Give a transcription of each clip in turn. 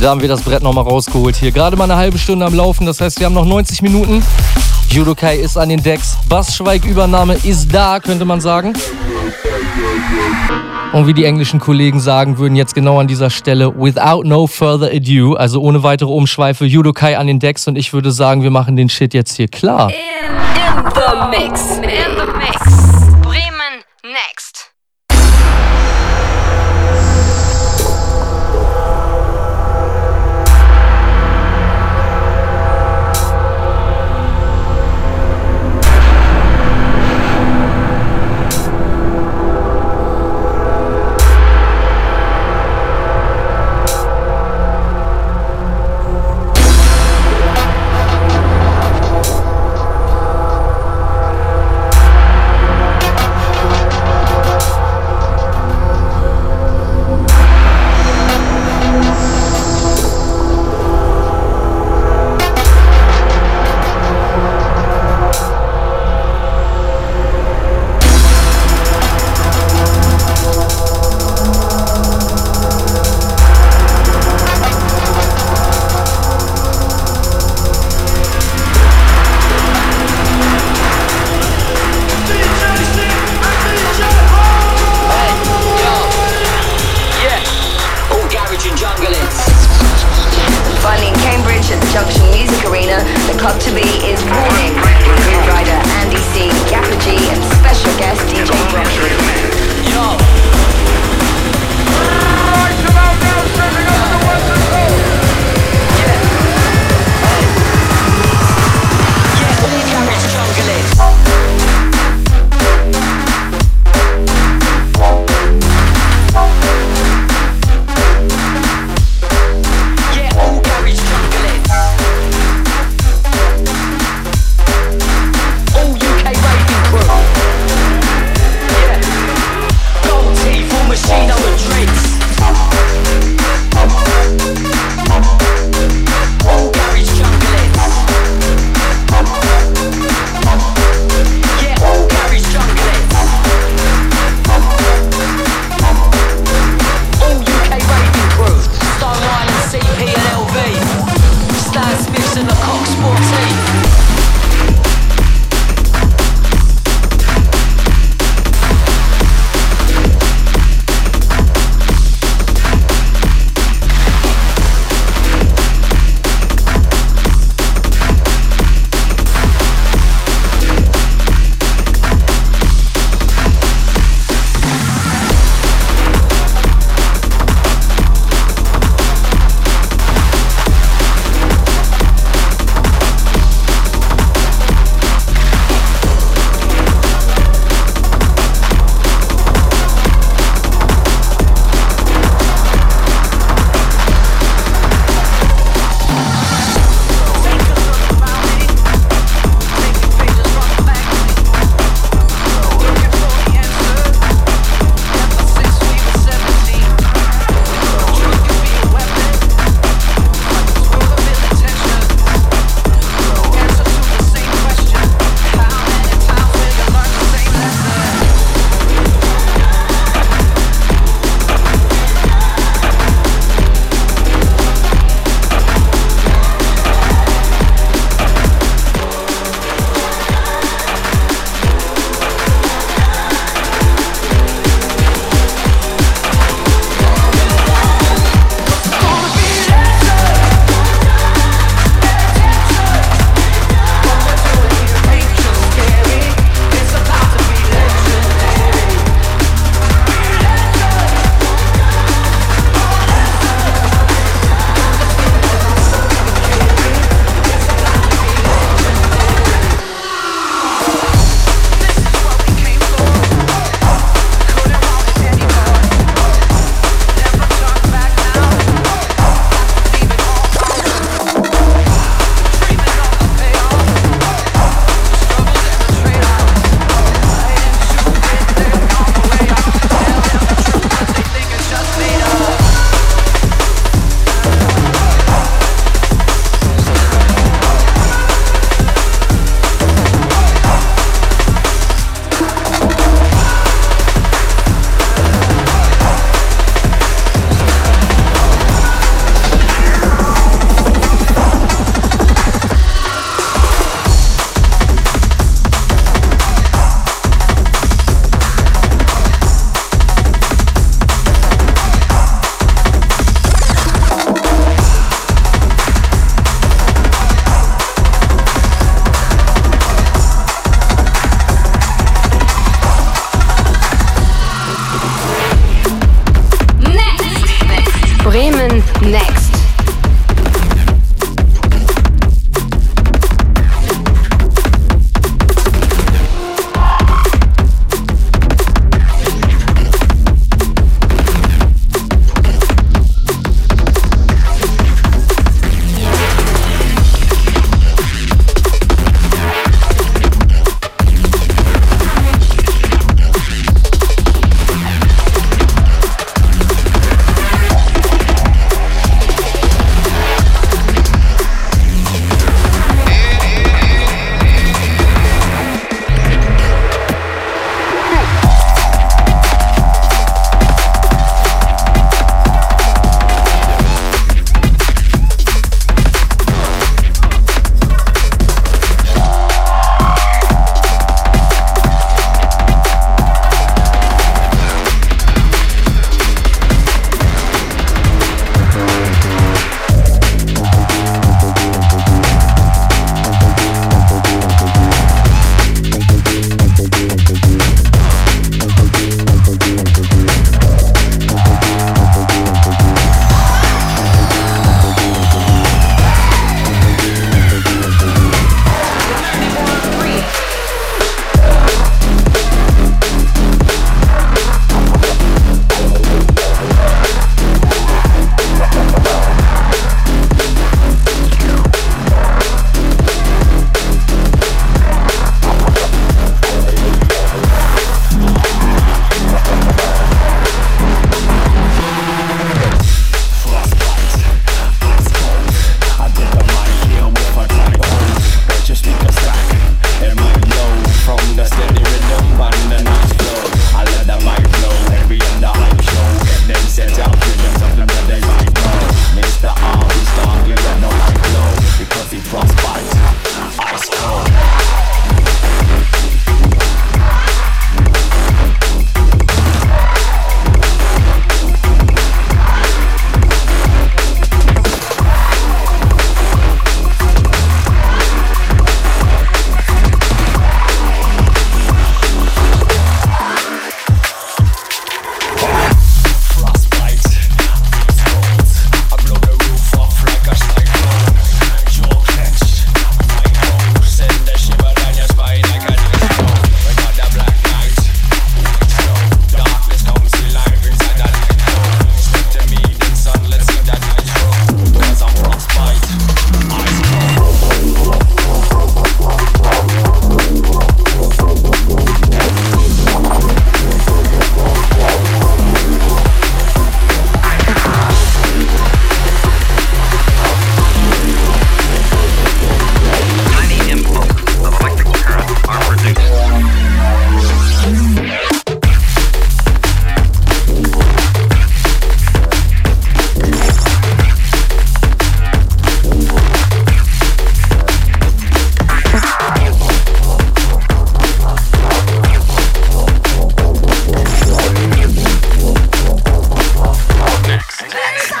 Da haben wir das Brett nochmal rausgeholt hier. Gerade mal eine halbe Stunde am Laufen, das heißt, wir haben noch 90 Minuten. Judokai ist an den Decks. Bassschweig-Übernahme ist da, könnte man sagen. Und wie die englischen Kollegen sagen würden, jetzt genau an dieser Stelle, without no further ado, also ohne weitere Umschweife, Judokai an den Decks und ich würde sagen, wir machen den Shit jetzt hier klar. In, in the mix. In the mix. Bremen next.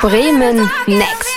Bremen Next.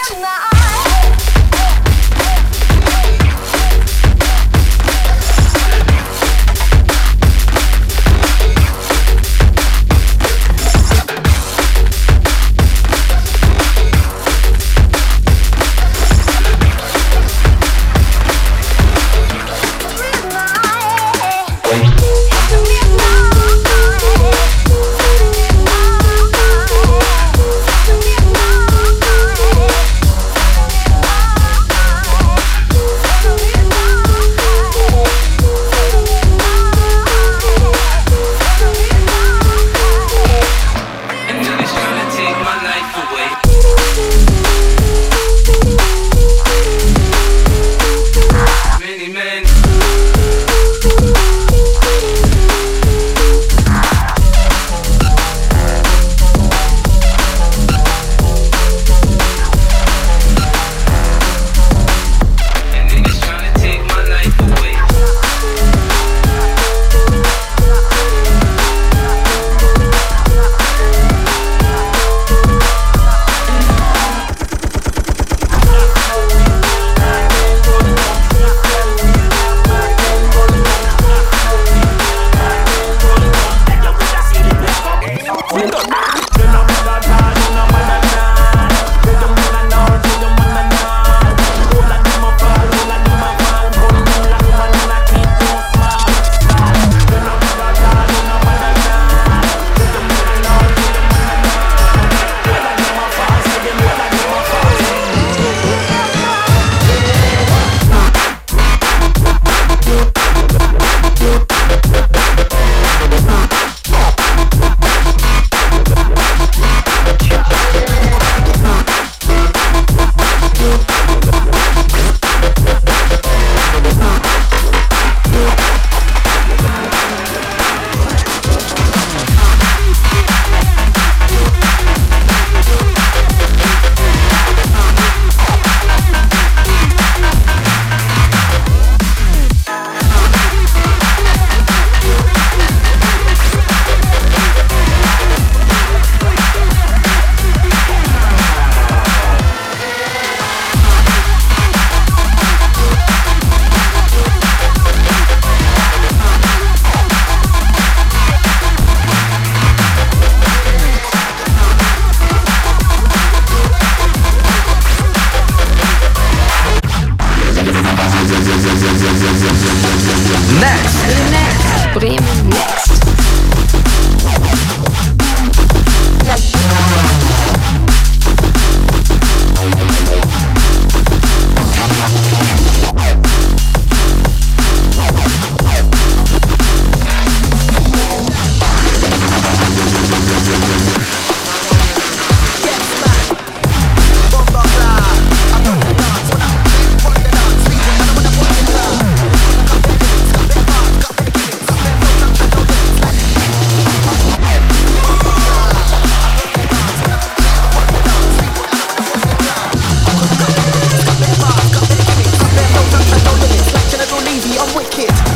kids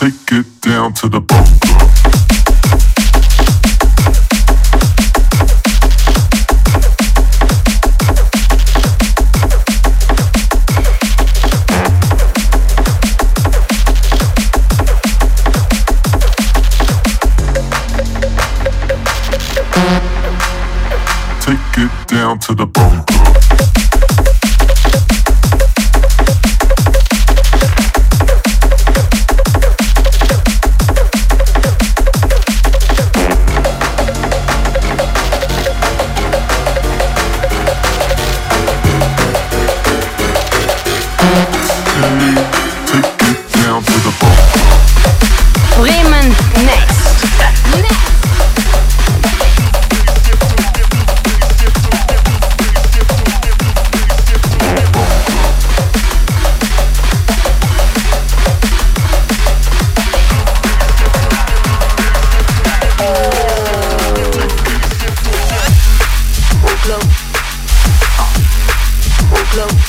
take it down to the bone. to the globe.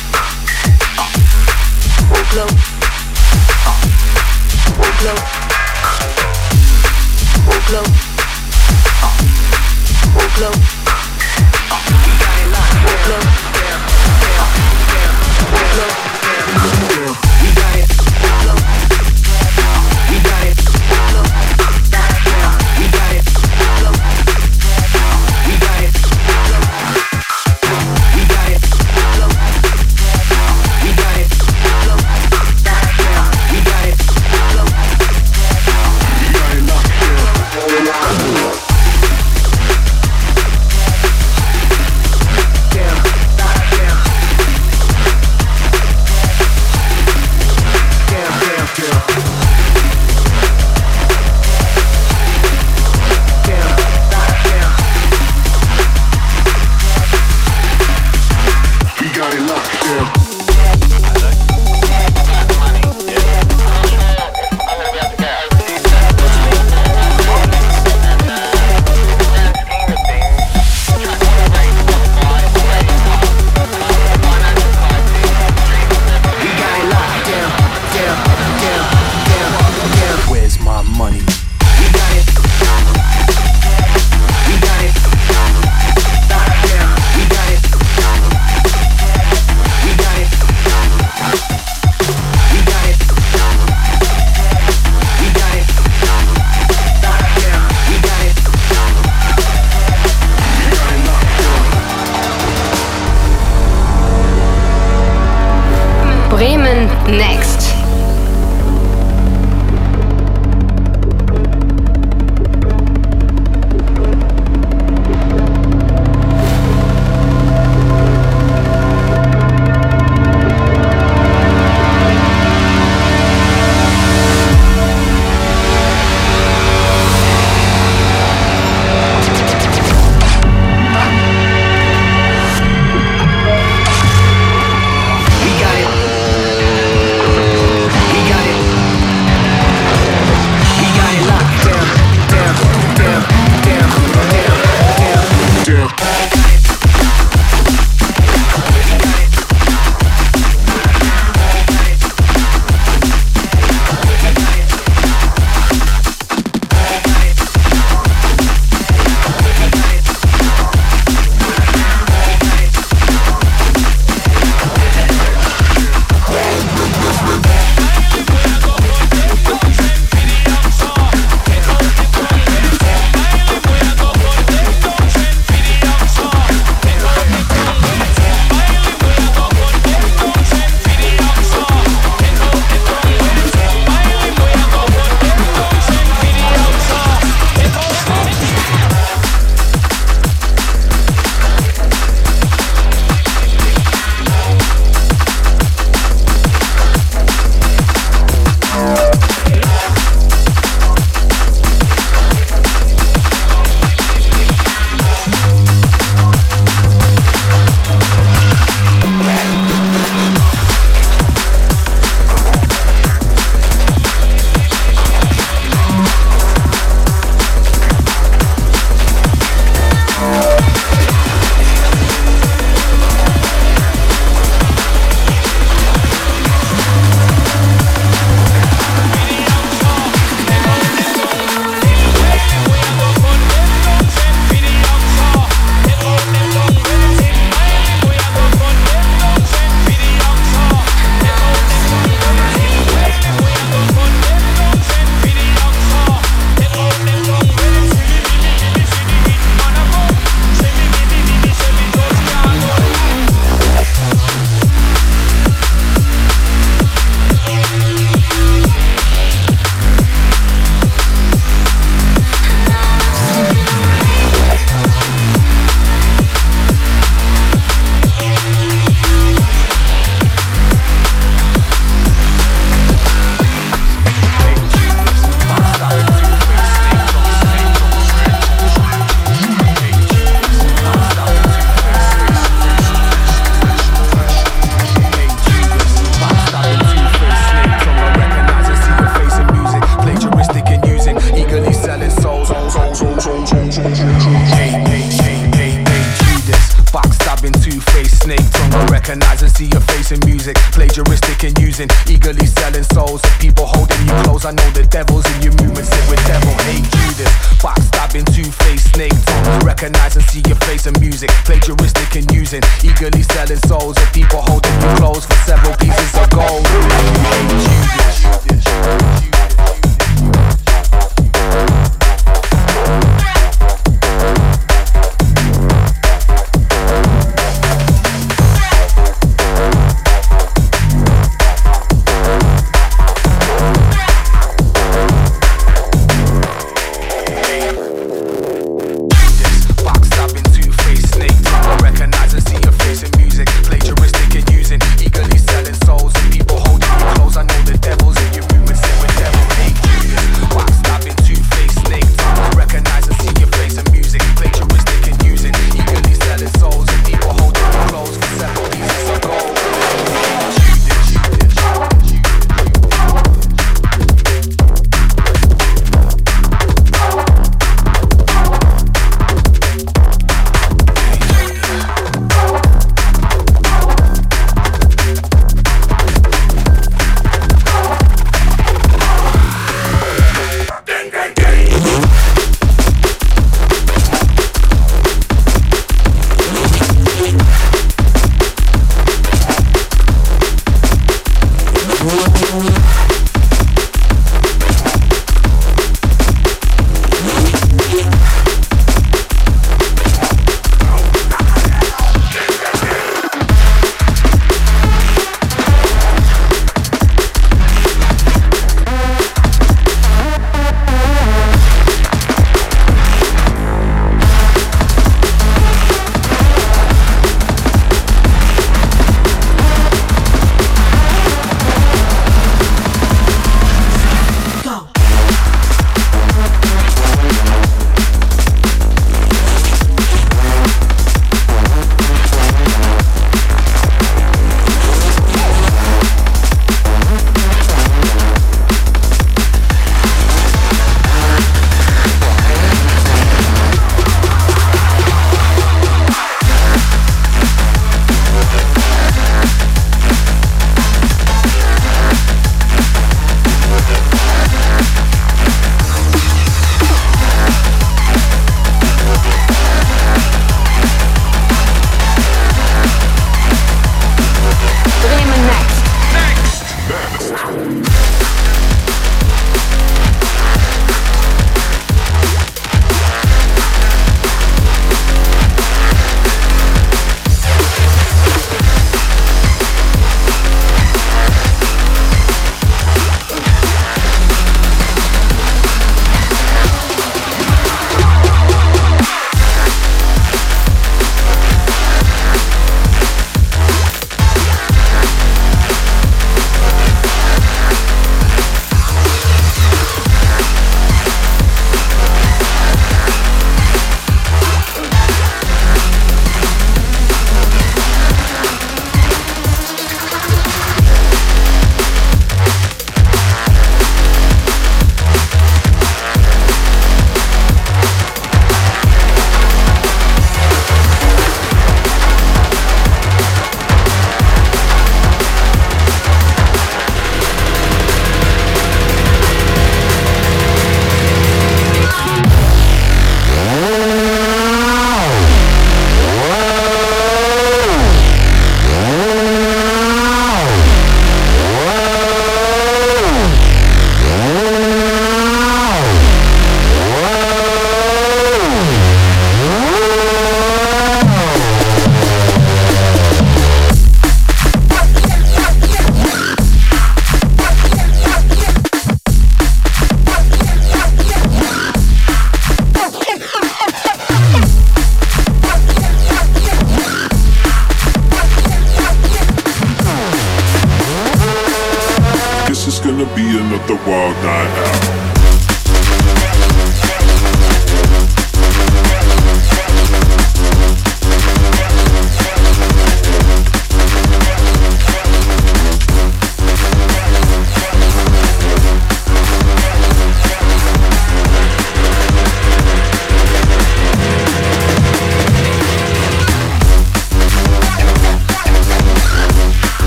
losing, eagerly selling souls to people holding you close. I know the devil's in your movements, sit with devil hate Judas, backstabbing, two-faced snake tongues. Recognize and see your face in music, plagiaristic and using, eagerly selling souls to people holding you close for several pieces of gold. Hate Judas.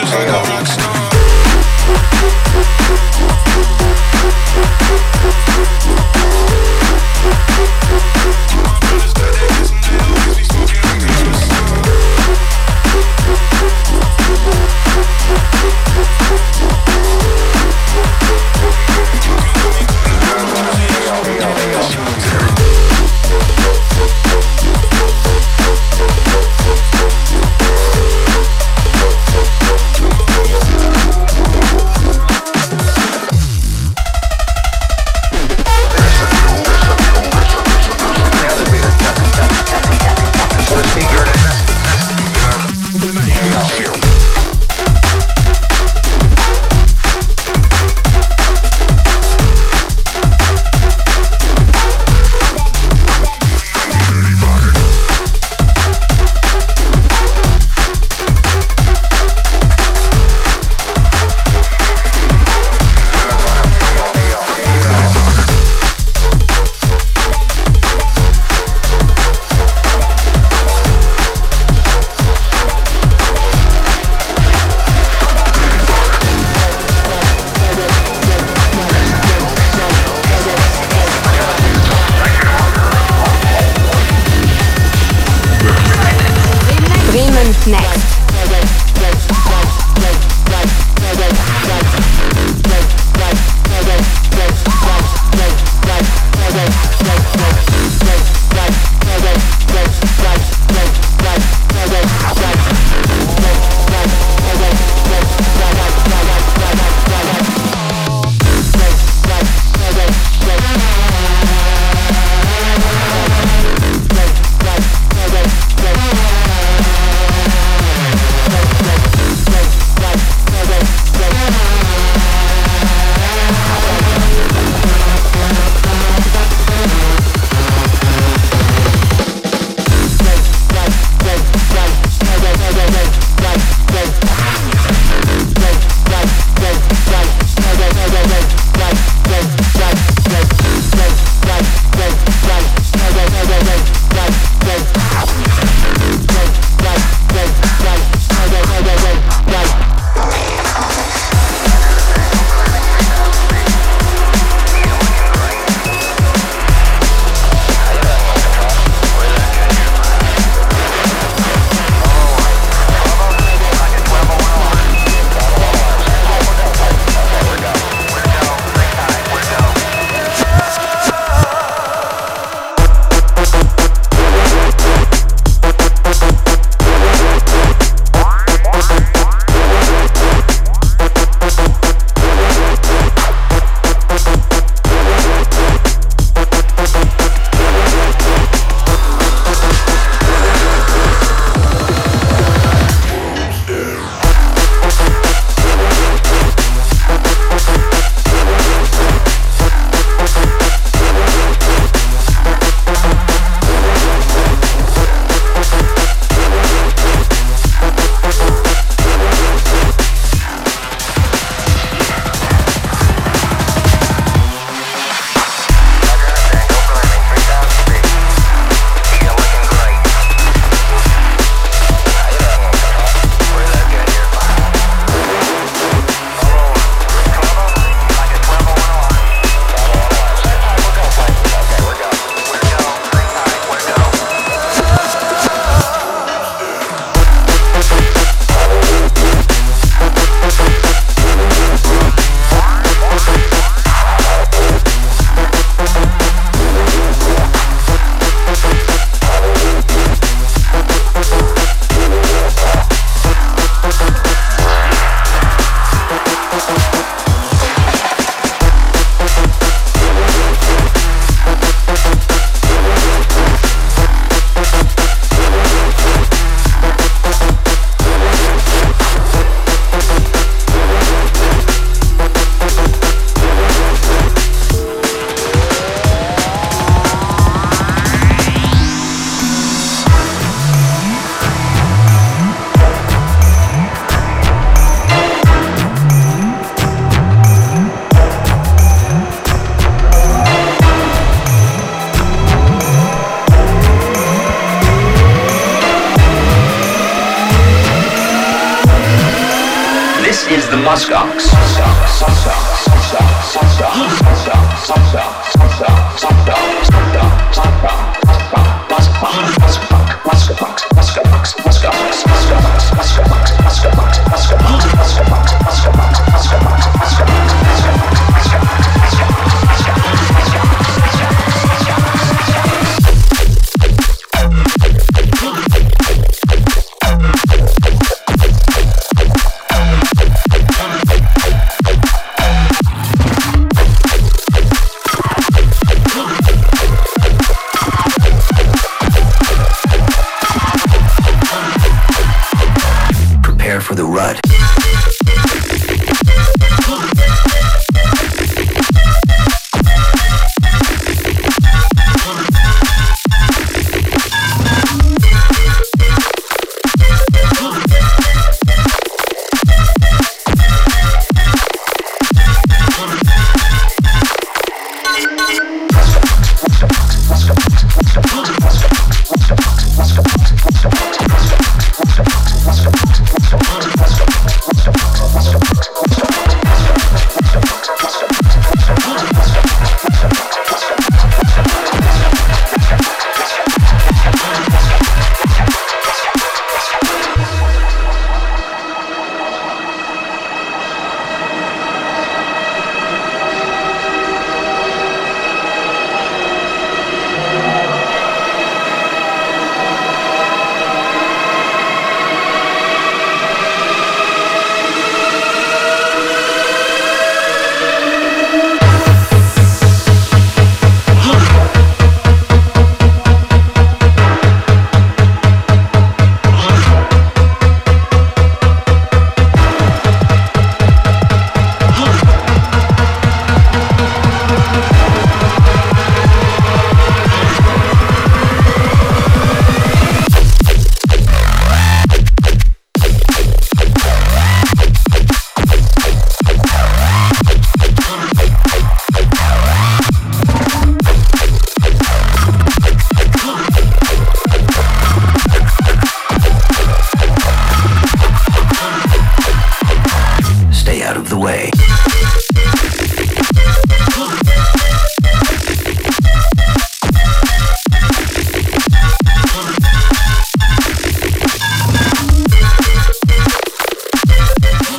just like a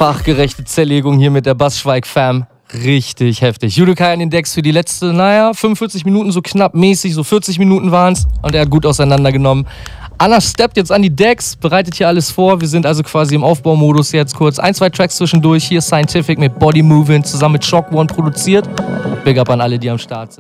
fachgerechte Zerlegung hier mit der Bassschweig-Fam. Richtig heftig. Judokai an den Decks für die letzte, naja, 45 Minuten so knapp mäßig, so 40 Minuten waren es. Und er hat gut auseinandergenommen. Anna steppt jetzt an die Decks, bereitet hier alles vor. Wir sind also quasi im Aufbaumodus jetzt kurz. Ein, zwei Tracks zwischendurch. Hier Scientific mit Body Moving zusammen mit Shock One produziert. Big up an alle, die am Start sind.